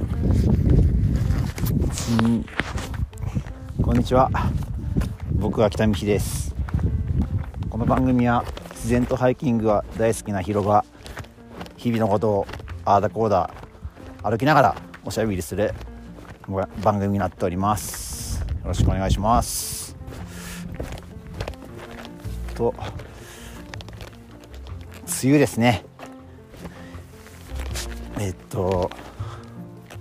うん。こんにちは。僕は北見です。この番組は自然とハイキングが大好きなヒロが日々のことをああだこうだ歩きながらおしゃべりする番組になっております。よろしくお願いします。と梅雨ですね。えっと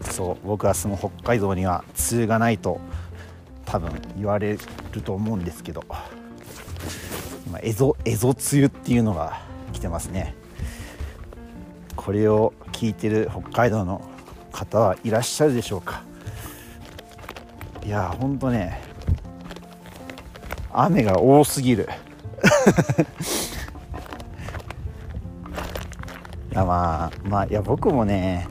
そう僕が住む北海道には梅雨がないと多分言われると思うんですけど今エゾエゾ梅雨っていうのが来てますね。これを聞いてる北海道の方はいらっしゃるでしょうか。いやほんとね雨が多すぎる。いやまあまあいや僕もね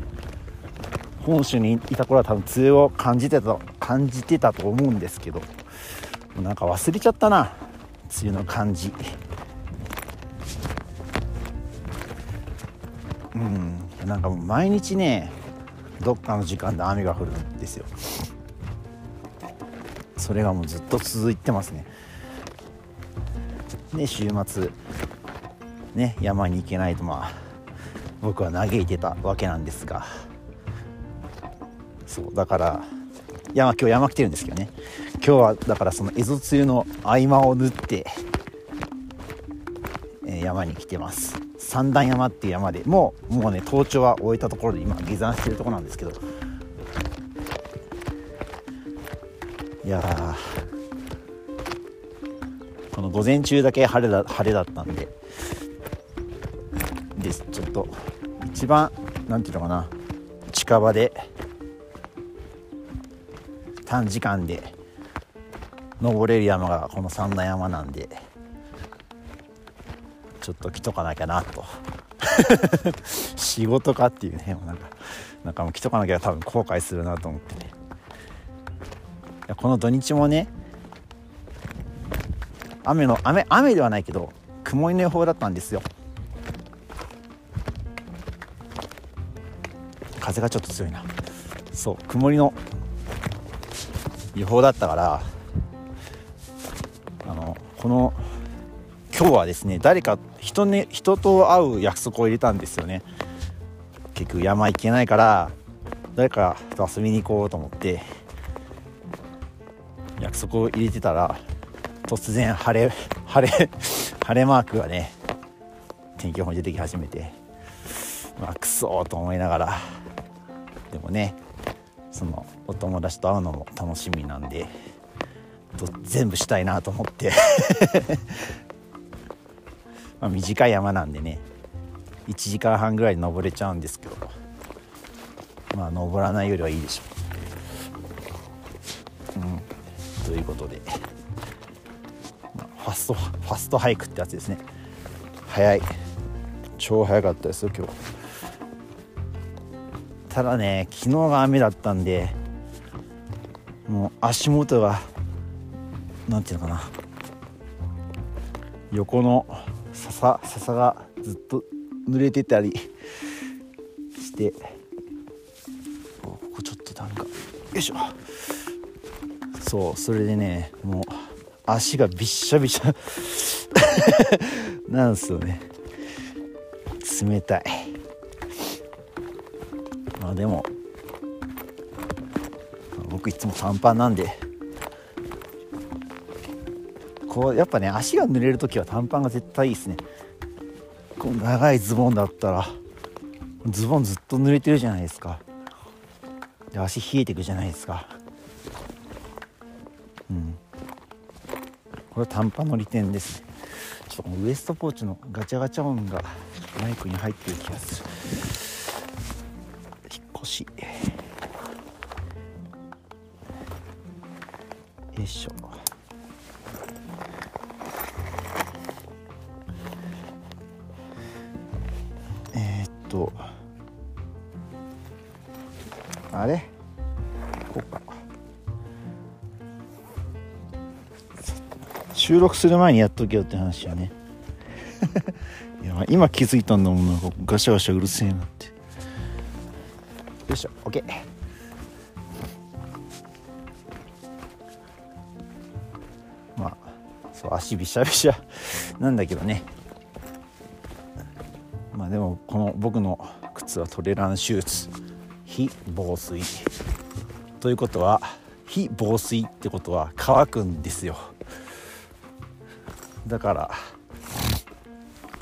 本州にいた頃は多分梅雨を感じてた感じてたと思うんですけどもうなんか忘れちゃったな梅雨の感じ。うんなんかもう毎日ねどっかの時間で雨が降るんですよ。それがもうずっと続いてますね。で週末ね山に行けないとまあ僕は嘆いてたわけなんですが。そうだから山今日山来てるんですけどね。今日はだからその蝦夷梅雨の合間を縫って、えー、山に来てます。三段山っていう山でもうもうね登頂は終えたところで今下山してるところなんですけど。いやこの午前中だけ晴れだ晴れだったんで。でちょっと一番何ていうのかな。近場で短時間で登れる山がこの三段山なんでちょっと来とかなきゃなと。仕事かっていうねなんかなんかもう来とかなきゃ多分後悔するなと思ってね。この土日もね雨の雨雨ではないけど曇りの予報だったんですよ。風がちょっと強いな。そう曇りの予報だったからあのこの今日はですね誰か人,、ね、人と会う約束を入れたんですよね。結局山行けないから誰かと遊びに行こうと思って約束を入れてたら突然晴れ晴れ晴れマークがね天気予報に出てき始めてまあクソと思いながらでもねそのお友達と会うのも楽しみなんで全部したいなと思って。ま短い山なんでね1時間半ぐらい登れちゃうんですけどまあ登らないよりはいいでしょう。うん、ということで、まあ、ファストファストハイクってやつですね。早い。超早かったですよ今日。ただね昨日が雨だったんでもう足元が何ていうのかな。横の笹笹がずっと濡れてたりしてここちょっとなんかよいしょ。そうそれでねもう足がびっしゃびしゃ。なんですよね。冷たい。あでも僕いつも短パンなんでこうやっぱね足が濡れる時は短パンが絶対いいですね。こう長いズボンだったらズボンずっと濡れてるじゃないですか。で足冷えてくじゃないですか。うん。これは短パンの利点です。ちょっとウエストポーチのガチャガチャ音がマイクに入ってる気がする。引っ越しよいしょ。えー、っとあれ？こうか。収録する前にやっとけよって話よね。いや今気づいたんだもんな。ガシャガシャうるせえなって。よいしょ。OK まあそう足びしゃびしゃなんだけどね。まあでもこの僕の靴はトレランシューズ非防水。ということは非防水ってことは乾くんですよ。だから、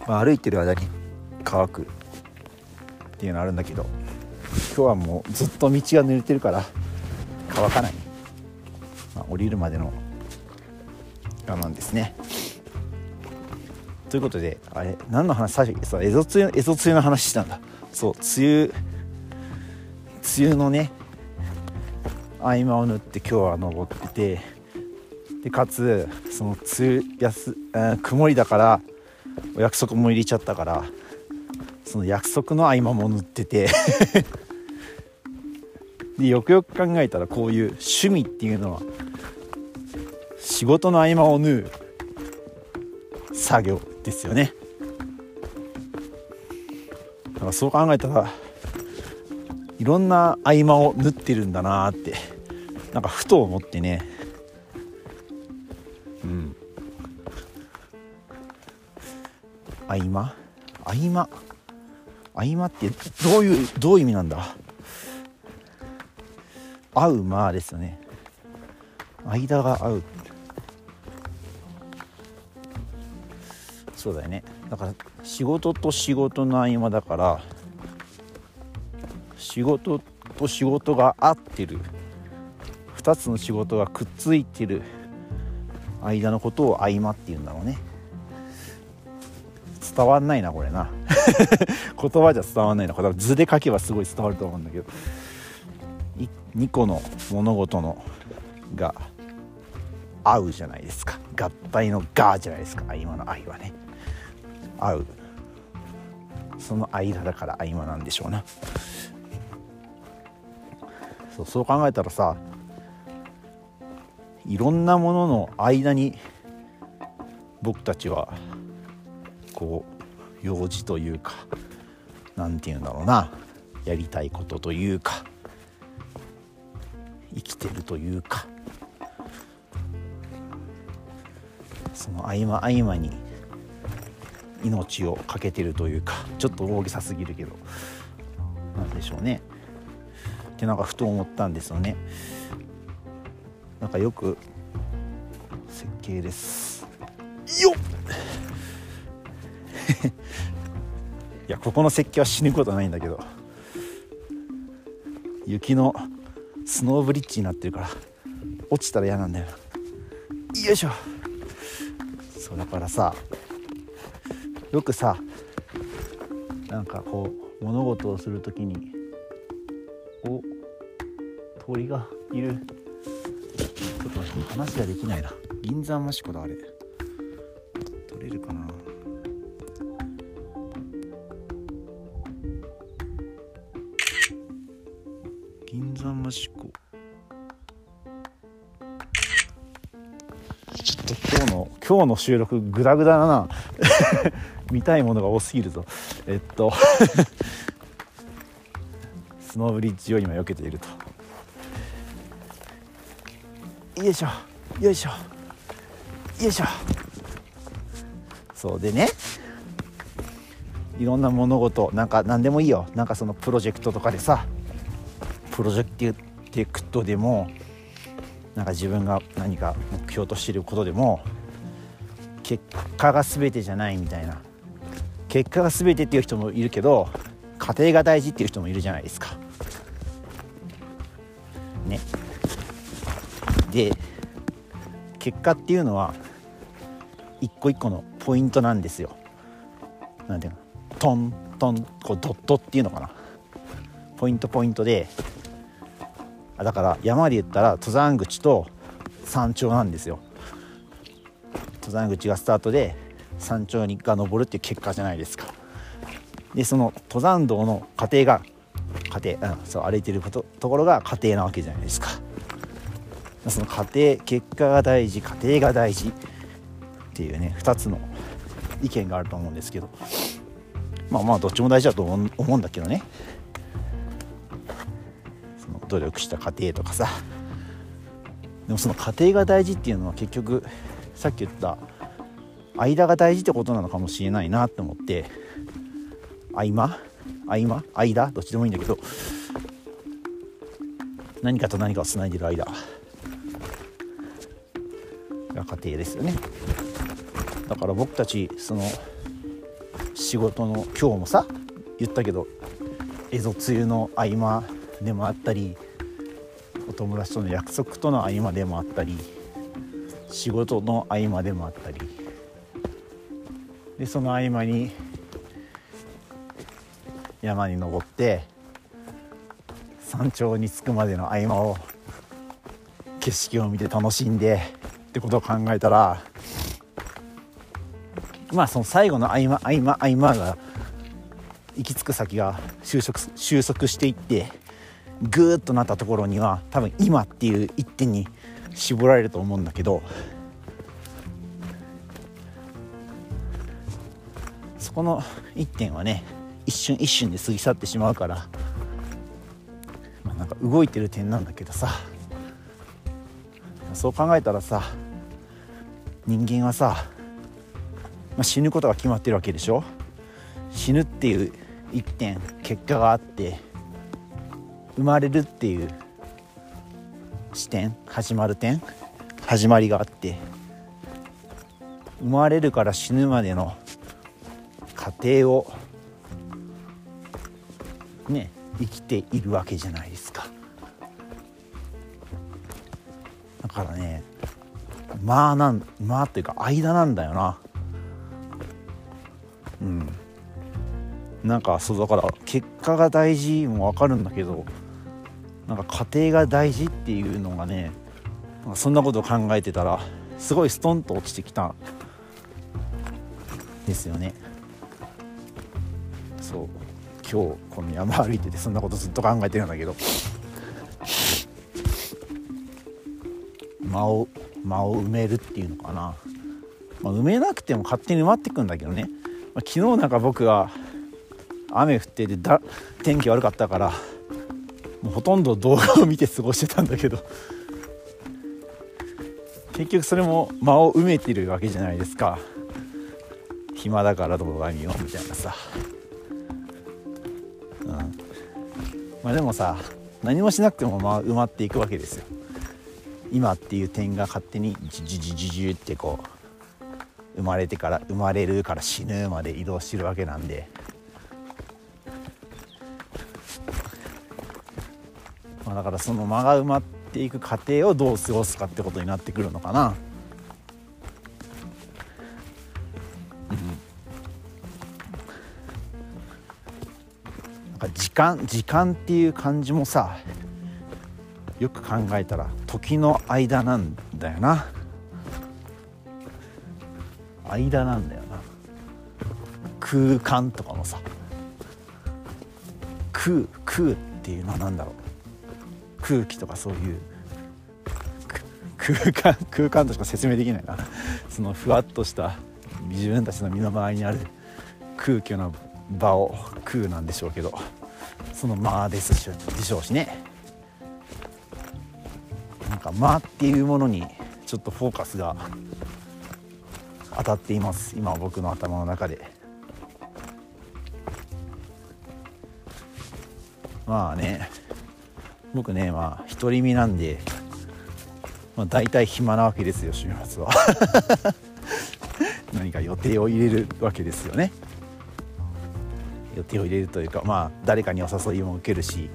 まあ、歩いてる間に乾くっていうのあるんだけど。日はもうずっと道が濡れてるから乾かない、まあ、降りるまでの我慢ですね。ということであれ何の話最初そうエゾ梅雨エゾ梅雨の話したんだ。そう梅雨梅雨のね合間を縫って今日は登っててでかつその梅雨やす、えー、曇りだからお約束も入れちゃったからその約束の合間も塗ってて。でよくよく考えたらこういう趣味っていうのは仕事の合間を縫う作業ですよね。だからそう考えたらいろんな合間を縫ってるんだなってなんかふと思ってね。うん。合間？合間？合間ってどういうどういう意味なんだ？合う間ですよね。間が合うそうだよね。だから仕事と仕事の合間だから仕事と仕事が合ってる。2つの仕事がくっついてる。間のことを合間っていうんだろうね。伝わんないなこれな。言葉じゃ伝わんないな。これ図で書けばすごい伝わると思うんだけど。2個の物事のが合うじゃないですか。合体の「が」じゃないですか。合間の「愛」はね。合う。その間だから合間なんでしょうな。そうそう考えたらさいろんなものの間に僕たちはこう用事というか何て言うんだろうな。やりたいことというか。きてるというか。その合間合間に命を懸けてるというか。ちょっと大げさすぎるけど。なんでしょうね。ってなんかふと思ったんですよね。なんかよく設計です。よっ！いやここの設計は死ぬことないんだけど。雪のスノーブリッジになってるから落ちたら嫌なんだよ。よいしょ。そうだからさよくさなんかこう物事をする時にお鳥がいる。ちょっと話ができないな。銀山益子だあれ。取れるかな。銀山益子ちょっと今日の今日の収録グダグダだな。見たいものが多すぎるぞ。えっと。スノーブリッジを今避けていると。よいしょ。よいしょ。よいしょ。そうでね。いろんな物事なんか何でもいいよ。なんかそのプロジェクトとかでさ。プロジェクトでもなんか自分が何か目標としていることでも結果が全てじゃないみたいな結果が全てっていう人もいるけど家庭が大事っていう人もいるじゃないですか。ね。で結果っていうのは一個一個のポイントなんですよ。なんていうの？トントンこうドットっていうのかなポイントポイントでだから山で言ったら登山口と山頂なんですよ。登山口がスタートで山頂にが登るっていう結果じゃないですか。でその登山道の過程が家庭、うん、そう歩いてることところが家庭なわけじゃないですか。その過程結果が大事家庭が大事っていうね2つの意見があると思うんですけど。まあまあどっちも大事だと思うんだけどね。努力した過程とかさ。でもその過程が大事っていうのは結局さっき言った間が大事ってことなのかもしれないなって思って合間？合間？間？どっちでもいいんだけど何かと何かをつないでる間。が家庭ですよね。だから僕たちその仕事の今日もさ言ったけど蝦夷梅雨の合間でもあったりお友達との約束との合間でもあったり仕事の合間でもあったり。でその合間に山に登って山頂に着くまでの合間を景色を見て楽しんでってことを考えたらまあその最後の合間合間合間が行き着く先が収束収束していってグーッとなったところには多分今っていう一点に絞られると思うんだけどそこの一点はね一瞬一瞬で過ぎ去ってしまうから、まあ、なんか動いてる点なんだけどさそう考えたらさ人間はさ、まあ、死ぬことが決まってるわけでしょ？死ぬっていう一点結果があって生まれるっていう視点始まる点始まりがあって生まれるから死ぬまでの過程をね生きているわけじゃないですか。だからねまあなんまあっていうか間なんだよな。うん。なんかそうだから結果が大事も分かるんだけどなんか家庭が大事っていうのがねそんなことを考えてたらすごいストンと落ちてきたですよね。そう。今日この山歩いててそんなことずっと考えてるんだけど。間を間を埋めるっていうのかな、まあ、埋めなくても勝手に埋まってくんだけどね、まあ、昨日なんか僕は雨降っててだ天気悪かったからもうほとんど動画を見て過ごしてたんだけど。結局それも間を埋めてるわけじゃないですか。暇だから動画見ようみたいなさ。うん。まあでもさ何もしなくてもまあ埋まっていくわけですよ。今っていう点が勝手にジュジュジュジュジュってこう生まれてから生まれるから死ぬまで移動してるわけなんで。まあ、だからその間が埋まっていく過程をどう過ごすかってことになってくるのかな。なんか時間時間っていう感じもさよく考えたら時の間なんだよな。間なんだよな。空間とかもさ。空空っていうのは何だろう。空気とかそういう空間空間としか説明できないなそのふわっとした自分たちの身の回りにある空虚な場を空なんでしょうけどその間ですしでしょうしね。なんか間っていうものにちょっとフォーカスが当たっています。今僕の頭の中で。まあね。僕ねまあ独り身なんで、まあ、大体暇なわけですよ週末は。何か予定を入れるわけですよね。予定を入れるというかまあ誰かにお誘いも受けるし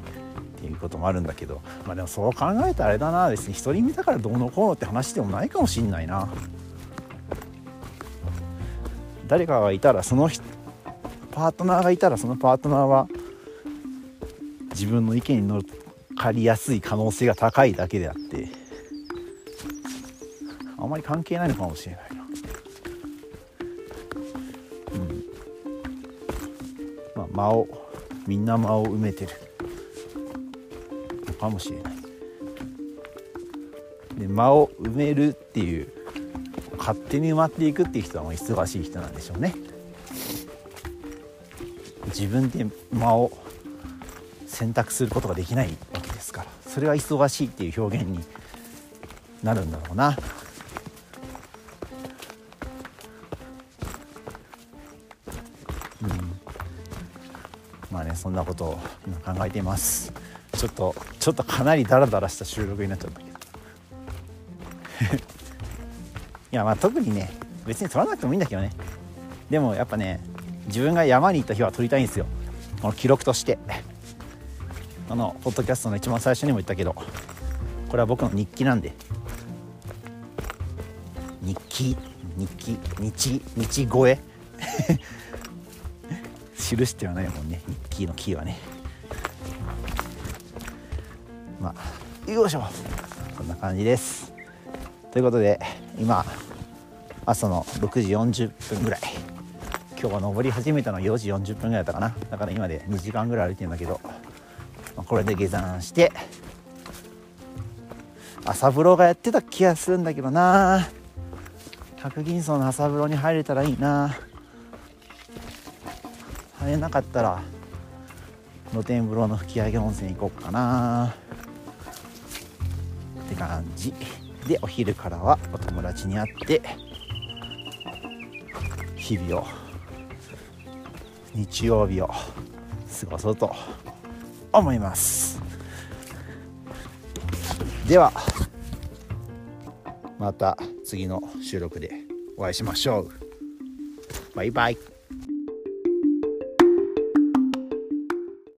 っていうこともあるんだけどまあでもそう考えたらあれだな。別に独り身だからどうのこうのって話でもないかもしんないな。誰かがいたらそのパートナーがいたらそのパートナーは自分の意見に乗かりやすい可能性が高いだけであってあまり関係ないのかもしれないな。うん。まあ間をみんな間を埋めてるのかもしれない。で間を埋めるっていう勝手に埋まっていくっていう人は忙しい人なんでしょうね。自分で間を選択することができないわそれは忙しいっていう表現になるんだろうな。まあねそんなことを今考えています。ちょっとちょっとかなりダラダラした収録になっちゃったけど。いやまあ特にね別に撮らなくてもいいんだけどね。でもやっぱね自分が山に行った日は撮りたいんですよ。この記録として。あのポッドキャストの一番最初にも言ったけどこれは僕の日記なんで。日記日記日日超え 記してはないもんね日記のキーはね。まあよいしょ。こんな感じです。ということで今朝の6時40分ぐらい。今日は登り始めたの4時40分ぐらいだったかな。だから今で2時間ぐらい歩いてるんだけど、これで下山して朝風呂がやってた気がするんだけどな。白銀荘の朝風呂に入れたらいいな。入れなかったら露天風呂の吹上温泉行こうかな。って感じ。でお昼からはお友達に会って日々を日曜日を過ごそうと。思います。ではまた次の収録でお会いしましょう。バイバイ。